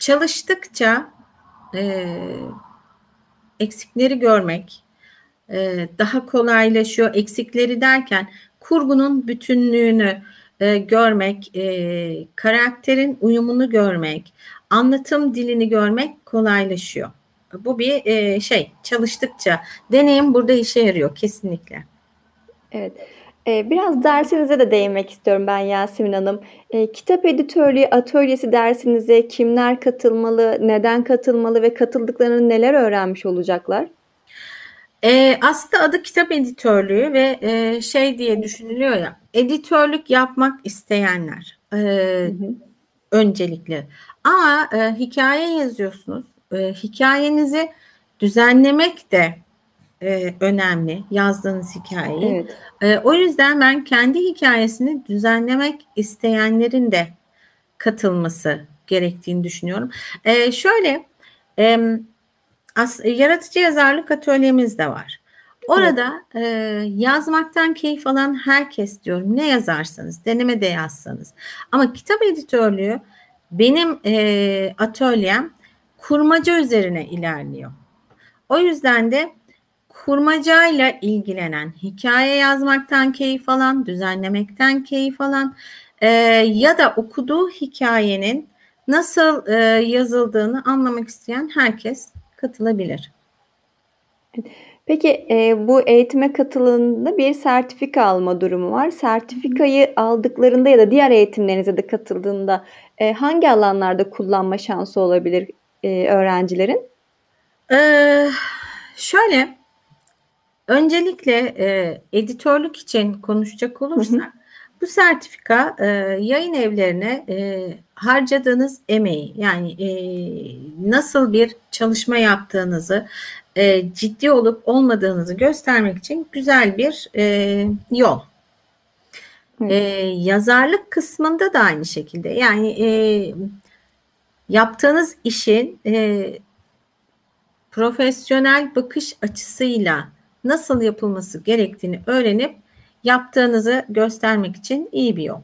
çalıştıkça e, eksikleri görmek e, daha kolaylaşıyor. Eksikleri derken kurgunun bütünlüğünü e, görmek, e, karakterin uyumunu görmek, anlatım dilini görmek kolaylaşıyor. Bu bir e, şey çalıştıkça deneyim burada işe yarıyor kesinlikle. Evet. Ee, biraz dersinize de değinmek istiyorum ben Yasemin Hanım. Ee, kitap editörlüğü atölyesi dersinize kimler katılmalı, neden katılmalı ve katıldıklarını neler öğrenmiş olacaklar? E, aslında adı kitap editörlüğü ve e, şey diye düşünülüyor ya editörlük yapmak isteyenler e, hı hı. öncelikle ama e, hikaye yazıyorsunuz e, hikayenizi düzenlemek de e, önemli yazdığınız hikayeyi. Evet. E, o yüzden ben kendi hikayesini düzenlemek isteyenlerin de katılması gerektiğini düşünüyorum. E, şöyle e, as, yaratıcı yazarlık atölyemiz de var. Orada evet. e, yazmaktan keyif alan herkes diyorum ne yazarsanız deneme de yazsanız ama kitap editörlüğü benim e, atölyem kurmaca üzerine ilerliyor. O yüzden de kurmacayla ilgilenen, hikaye yazmaktan keyif alan, düzenlemekten keyif alan e, ya da okuduğu hikayenin nasıl e, yazıldığını anlamak isteyen herkes katılabilir. Peki e, bu eğitime katıldığında bir sertifika alma durumu var. Sertifikayı aldıklarında ya da diğer eğitimlerinize de katıldığında e, hangi alanlarda kullanma şansı olabilir e, öğrencilerin? Ee, şöyle Öncelikle e, editörlük için konuşacak olursak hı hı. bu sertifika e, yayın evlerine e, harcadığınız emeği yani e, nasıl bir çalışma yaptığınızı e, ciddi olup olmadığınızı göstermek için güzel bir e, yol. E, yazarlık kısmında da aynı şekilde yani e, yaptığınız işin e, profesyonel bakış açısıyla nasıl yapılması gerektiğini öğrenip yaptığınızı göstermek için iyi bir yol.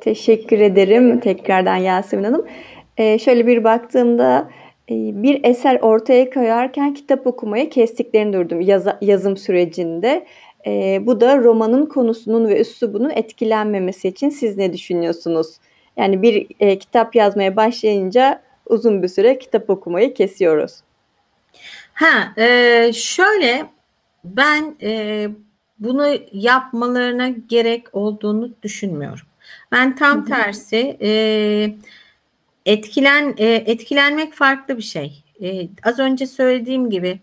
Teşekkür ederim tekrardan Yasemin Hanım. Ee, şöyle bir baktığımda e, bir eser ortaya koyarken kitap okumayı kestiklerini durdum yaz, yazım sürecinde. E, bu da romanın konusunun ve üslubunun etkilenmemesi için siz ne düşünüyorsunuz? Yani bir e, kitap yazmaya başlayınca uzun bir süre kitap okumayı kesiyoruz. Ha, e, şöyle ben e, bunu yapmalarına gerek olduğunu düşünmüyorum. Ben tam tersi e, etkilen e, etkilenmek farklı bir şey. E, az önce söylediğim gibi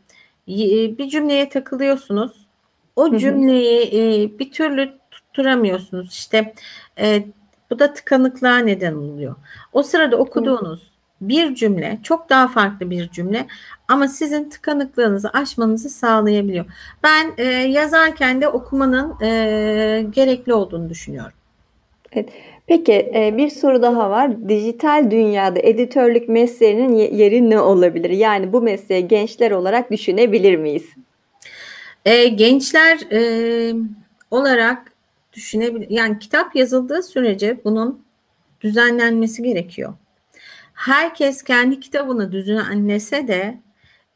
e, bir cümleye takılıyorsunuz. O cümleyi e, bir türlü tutturamıyorsunuz. İşte e, bu da tıkanıklığa neden oluyor. O sırada okuduğunuz bir cümle çok daha farklı bir cümle ama sizin tıkanıklığınızı aşmanızı sağlayabiliyor. Ben e, yazarken de okumanın e, gerekli olduğunu düşünüyorum. Evet. Peki e, bir soru daha var. Dijital dünyada editörlük mesleğinin yeri ne olabilir? Yani bu mesleği gençler olarak düşünebilir miyiz? E, gençler e, olarak düşünebilir. Yani kitap yazıldığı sürece bunun düzenlenmesi gerekiyor herkes kendi kitabını düzenlese de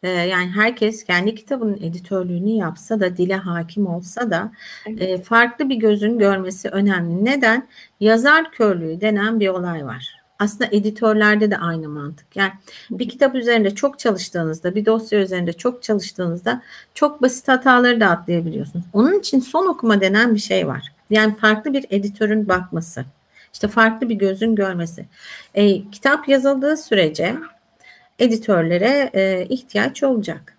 e, yani herkes kendi kitabının editörlüğünü yapsa da dile hakim olsa da e, farklı bir gözün görmesi önemli. Neden? Yazar körlüğü denen bir olay var. Aslında editörlerde de aynı mantık. Yani bir kitap üzerinde çok çalıştığınızda, bir dosya üzerinde çok çalıştığınızda çok basit hataları da atlayabiliyorsunuz. Onun için son okuma denen bir şey var. Yani farklı bir editörün bakması. İşte farklı bir gözün görmesi. E, kitap yazıldığı sürece editörlere e, ihtiyaç olacak.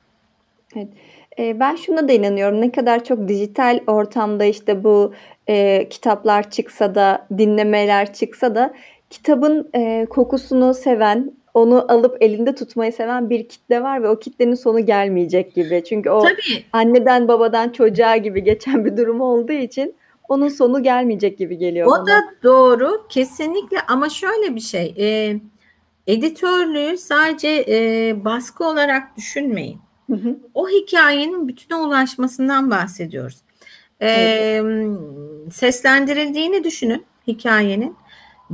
Evet. E, ben şuna da inanıyorum. Ne kadar çok dijital ortamda işte bu e, kitaplar çıksa da, dinlemeler çıksa da kitabın e, kokusunu seven, onu alıp elinde tutmayı seven bir kitle var ve o kitlenin sonu gelmeyecek gibi. Çünkü o Tabii. anneden babadan çocuğa gibi geçen bir durum olduğu için onun sonu gelmeyecek gibi geliyor o bana. Da doğru kesinlikle ama şöyle bir şey e, editörlüğü sadece e, baskı olarak düşünmeyin. Hı hı. O hikayenin bütüne ulaşmasından bahsediyoruz. E, evet. Seslendirildiğini düşünün hikayenin.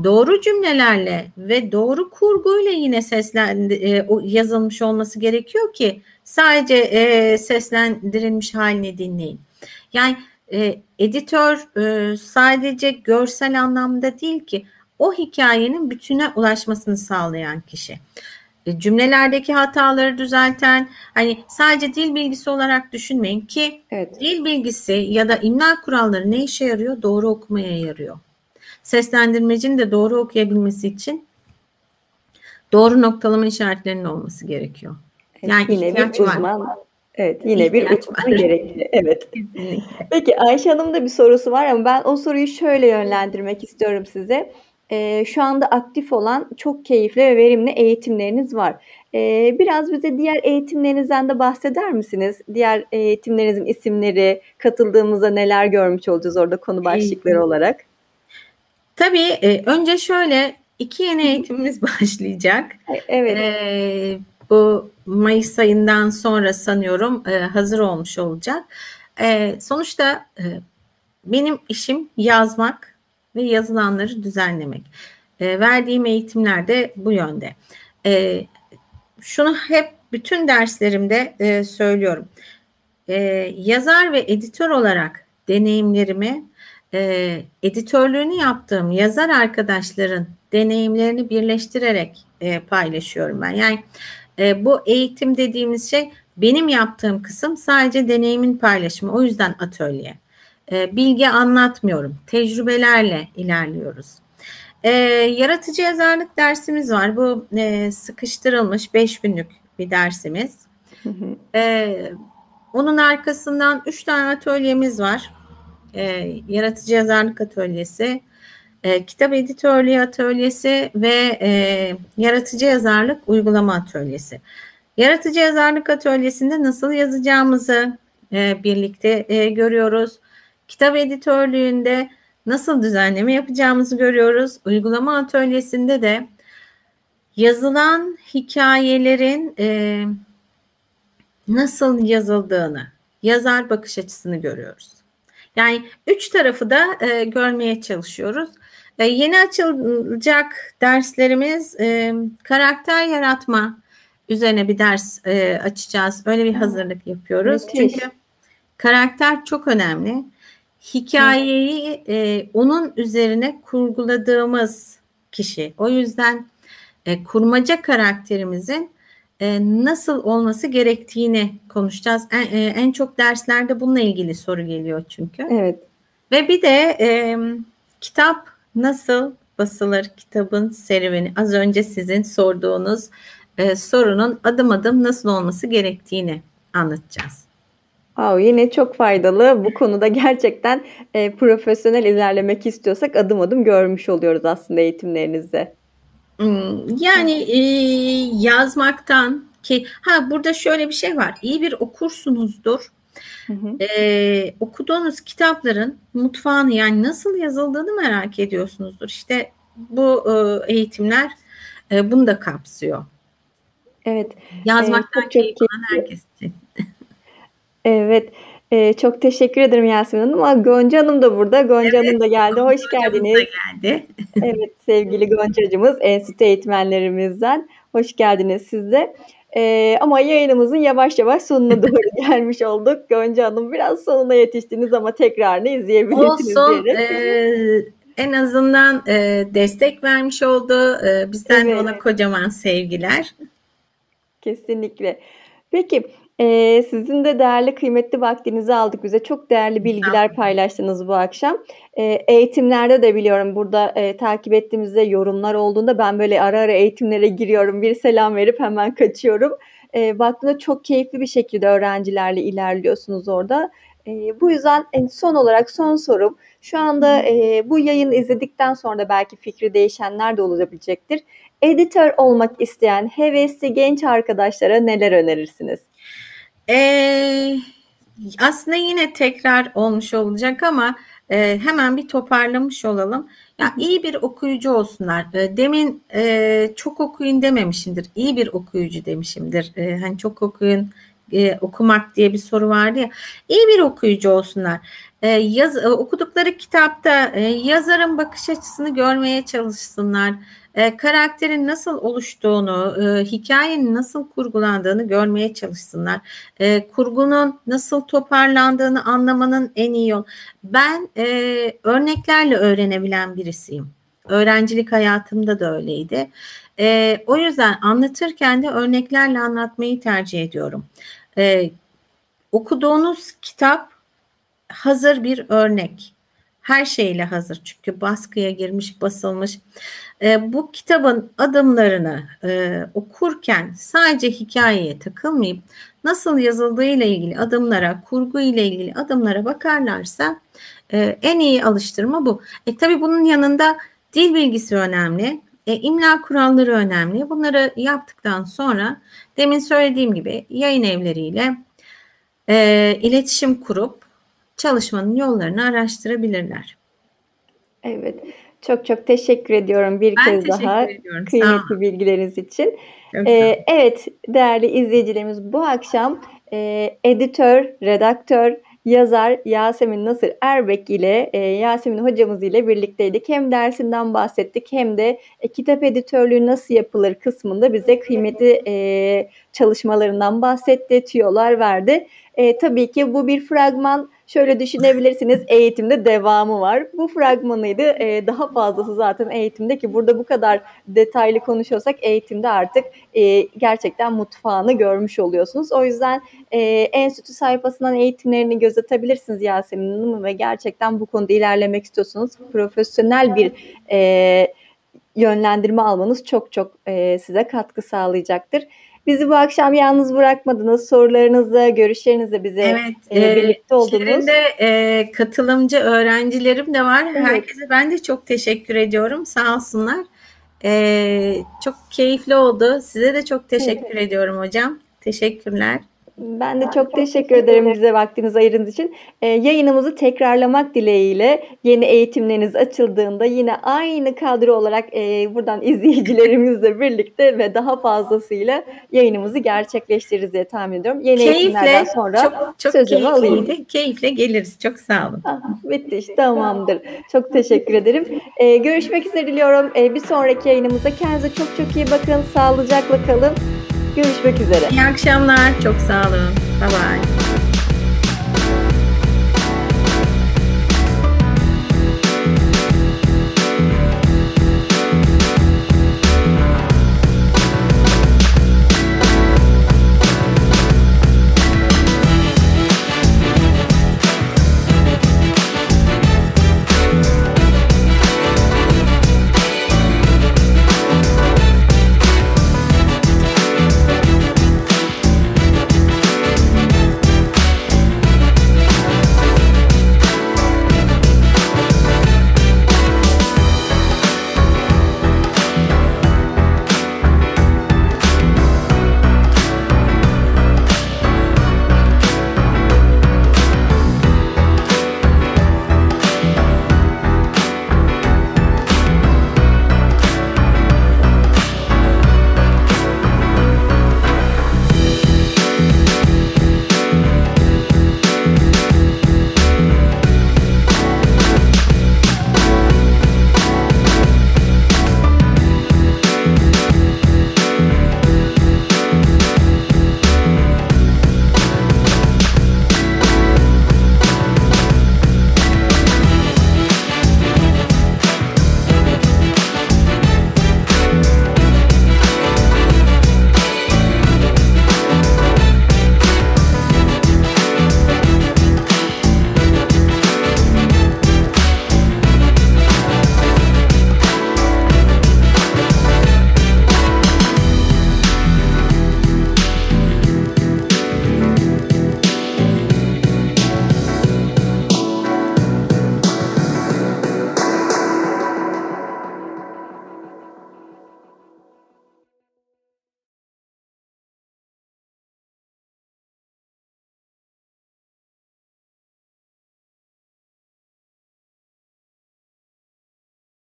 Doğru cümlelerle ve doğru kurguyla yine seslendi, e, yazılmış olması gerekiyor ki sadece e, seslendirilmiş halini dinleyin. Yani e, editör e, sadece görsel anlamda değil ki o hikayenin bütüne ulaşmasını sağlayan kişi. e, cümlelerdeki hataları düzelten hani sadece dil bilgisi olarak düşünmeyin ki evet. dil bilgisi ya da imla kuralları ne işe yarıyor? Doğru okumaya yarıyor. Seslendirmecinin de doğru okuyabilmesi için doğru noktalama işaretlerinin olması gerekiyor. Yani yine bir uzman. Var. Evet yine İhtiyaç bir uzman gerekli. Evet. Peki Ayşe Hanım da bir sorusu var ama ben o soruyu şöyle yönlendirmek istiyorum size e, şu anda aktif olan çok keyifli ve verimli eğitimleriniz var. E, biraz bize diğer eğitimlerinizden de bahseder misiniz? Diğer eğitimlerinizin isimleri, katıldığımızda neler görmüş olacağız orada konu başlıkları olarak? Tabii e, önce şöyle iki yeni eğitimimiz başlayacak. Evet. E, bu Mayıs ayından sonra sanıyorum e, hazır olmuş olacak. E, sonuçta e, benim işim yazmak ve yazılanları düzenlemek. E, verdiğim eğitimler de bu yönde. E, şunu hep bütün derslerimde e, söylüyorum. E, yazar ve editör olarak deneyimlerimi e, editörlüğünü yaptığım yazar arkadaşların deneyimlerini birleştirerek e, paylaşıyorum ben. Yani e, bu eğitim dediğimiz şey benim yaptığım kısım sadece deneyimin paylaşımı. O yüzden atölye. E, bilgi anlatmıyorum. Tecrübelerle ilerliyoruz. E, yaratıcı yazarlık dersimiz var. Bu e, sıkıştırılmış 5 günlük bir dersimiz. E, onun arkasından 3 tane atölyemiz var. E, yaratıcı yazarlık atölyesi, e, kitap editörlüğü atölyesi ve e, yaratıcı yazarlık uygulama atölyesi. Yaratıcı yazarlık atölyesinde nasıl yazacağımızı e, birlikte e, görüyoruz. Kitap editörlüğünde nasıl düzenleme yapacağımızı görüyoruz. Uygulama atölyesinde de yazılan hikayelerin e, nasıl yazıldığını, yazar bakış açısını görüyoruz. Yani üç tarafı da e, görmeye çalışıyoruz. E, yeni açılacak derslerimiz e, karakter yaratma üzerine bir ders e, açacağız. Öyle bir hazırlık yapıyoruz. Müthiş. Çünkü karakter çok önemli hikayeyi e, onun üzerine kurguladığımız kişi. O yüzden e, kurmaca karakterimizin e, nasıl olması gerektiğini konuşacağız. En, e, en çok derslerde bununla ilgili soru geliyor çünkü. Evet. Ve bir de e, kitap nasıl basılır kitabın serüveni. Az önce sizin sorduğunuz e, sorunun adım adım nasıl olması gerektiğini anlatacağız. Wow, yine çok faydalı. Bu konuda gerçekten e, profesyonel ilerlemek istiyorsak adım adım görmüş oluyoruz aslında eğitimlerinizde. Hmm, yani e, yazmaktan ki ha burada şöyle bir şey var. İyi bir okursunuzdur. Hı hı. E, okuduğunuz kitapların mutfağını yani nasıl yazıldığını merak ediyorsunuzdur. İşte bu e, eğitimler e, bunu da kapsıyor. Evet. Yazmaktan ee, keyif alan herkes için. Evet. Eee, çok teşekkür ederim Yasemin Hanım. A, Gonca Hanım da burada. Gonca Hanım da geldi. Hoş geldiniz. da geldi. Evet, sevgili Goncacığımız, enstitü eğitmenlerimizden. Hoş geldiniz siz de. Eee, ama yayınımızın yavaş yavaş sonuna doğru gelmiş olduk. Gonca Hanım biraz sonuna yetiştiniz ama tekrarını izleyebilirsiniz Olsun. Eee, en azından eee, destek vermiş oldu. Eee, bizden de ona kocaman sevgiler. Kesinlikle. Peki, Eee, sizin de değerli, kıymetli vaktinizi aldık. Bize çok değerli bilgiler paylaştınız bu akşam. Eee, eğitimlerde de biliyorum burada, eee, takip ettiğimizde yorumlar olduğunda ben böyle ara ara eğitimlere giriyorum. Bir selam verip hemen kaçıyorum. Eee, baktığımda çok keyifli bir şekilde öğrencilerle ilerliyorsunuz orada. Eee, bu yüzden en son olarak son sorum, şu anda, eee, bu yayını izledikten sonra da belki fikri değişenler de olabilecektir. Editör olmak isteyen hevesli genç arkadaşlara neler önerirsiniz? Ee, aslında yine tekrar olmuş olacak ama e, hemen bir toparlamış olalım. Ya iyi bir okuyucu olsunlar. E, demin e, çok okuyun dememişimdir. İyi bir okuyucu demişimdir. E, hani çok okuyun e, okumak diye bir soru vardı ya. İyi bir okuyucu olsunlar. E, yaz, e, okudukları kitapta e, yazarın bakış açısını görmeye çalışsınlar e, karakterin nasıl oluştuğunu, e, hikayenin nasıl kurgulandığını görmeye çalışsınlar. E, kurgunun nasıl toparlandığını anlamanın en iyi yol. Ben e, örneklerle öğrenebilen birisiyim. öğrencilik hayatımda da öyleydi. E, o yüzden anlatırken de örneklerle anlatmayı tercih ediyorum. Okuduğunuz kitap hazır bir örnek. Her şeyle hazır çünkü baskıya girmiş, basılmış. E, bu kitabın adımlarını e, okurken sadece hikayeye takılmayıp nasıl yazıldığı ile ilgili adımlara, kurgu ile ilgili adımlara bakarlarsa e, en iyi alıştırma bu. E, tabii bunun yanında dil bilgisi önemli. E, imla kuralları önemli. Bunları yaptıktan sonra demin söylediğim gibi yayın evleriyle e, iletişim kurup çalışmanın yollarını araştırabilirler. Evet. Çok çok teşekkür ediyorum bir ben kez daha ediyorum. kıymetli bilgileriniz için. Ee, evet değerli izleyicilerimiz bu akşam e, editör, redaktör, yazar Yasemin Nasır Erbek ile e, Yasemin hocamız ile birlikteydik. Hem dersinden bahsettik hem de e, kitap editörlüğü nasıl yapılır kısmında bize kıymetli e, çalışmalarından bahsetti, tüyolar verdi. E, tabii ki bu bir fragman Şöyle düşünebilirsiniz eğitimde devamı var. Bu fragmanıydı. E, daha fazlası zaten eğitimde ki burada bu kadar detaylı konuşuyorsak eğitimde artık e, gerçekten mutfağını görmüş oluyorsunuz. O yüzden e, enstitü sayfasından eğitimlerini gözetebilirsiniz Yasemin Hanım ve gerçekten bu konuda ilerlemek istiyorsanız profesyonel bir e, yönlendirme almanız çok çok e, size katkı sağlayacaktır. Bizi bu akşam yalnız bırakmadınız. Sorularınızla, görüşlerinizle bize evet, e, e birlikte oldunuz. Şimdi e, katılımcı öğrencilerim de var. Evet. Herkese ben de çok teşekkür ediyorum. Sağ olsunlar. E, çok keyifli oldu. Size de çok teşekkür evet. ediyorum hocam. Teşekkürler. Ben de çok teşekkür ederim bize vaktinizi ayırdığınız için. Ee, yayınımızı tekrarlamak dileğiyle yeni eğitimleriniz açıldığında yine aynı kadro olarak e, buradan izleyicilerimizle birlikte ve daha fazlasıyla yayınımızı gerçekleştiririz diye tahmin ediyorum. Yeni keyifle, eğitimlerden sonra çok, çok sözümü alayım. Keyifle geliriz. Çok sağ olun. Ah, bitti işte tamamdır. Çok teşekkür ederim. Ee, görüşmek üzere diliyorum. Ee, bir sonraki yayınımızda kendinize çok çok iyi bakın. Sağlıcakla kalın. Görüşmek üzere. İyi akşamlar. Çok sağ olun. Bye bye.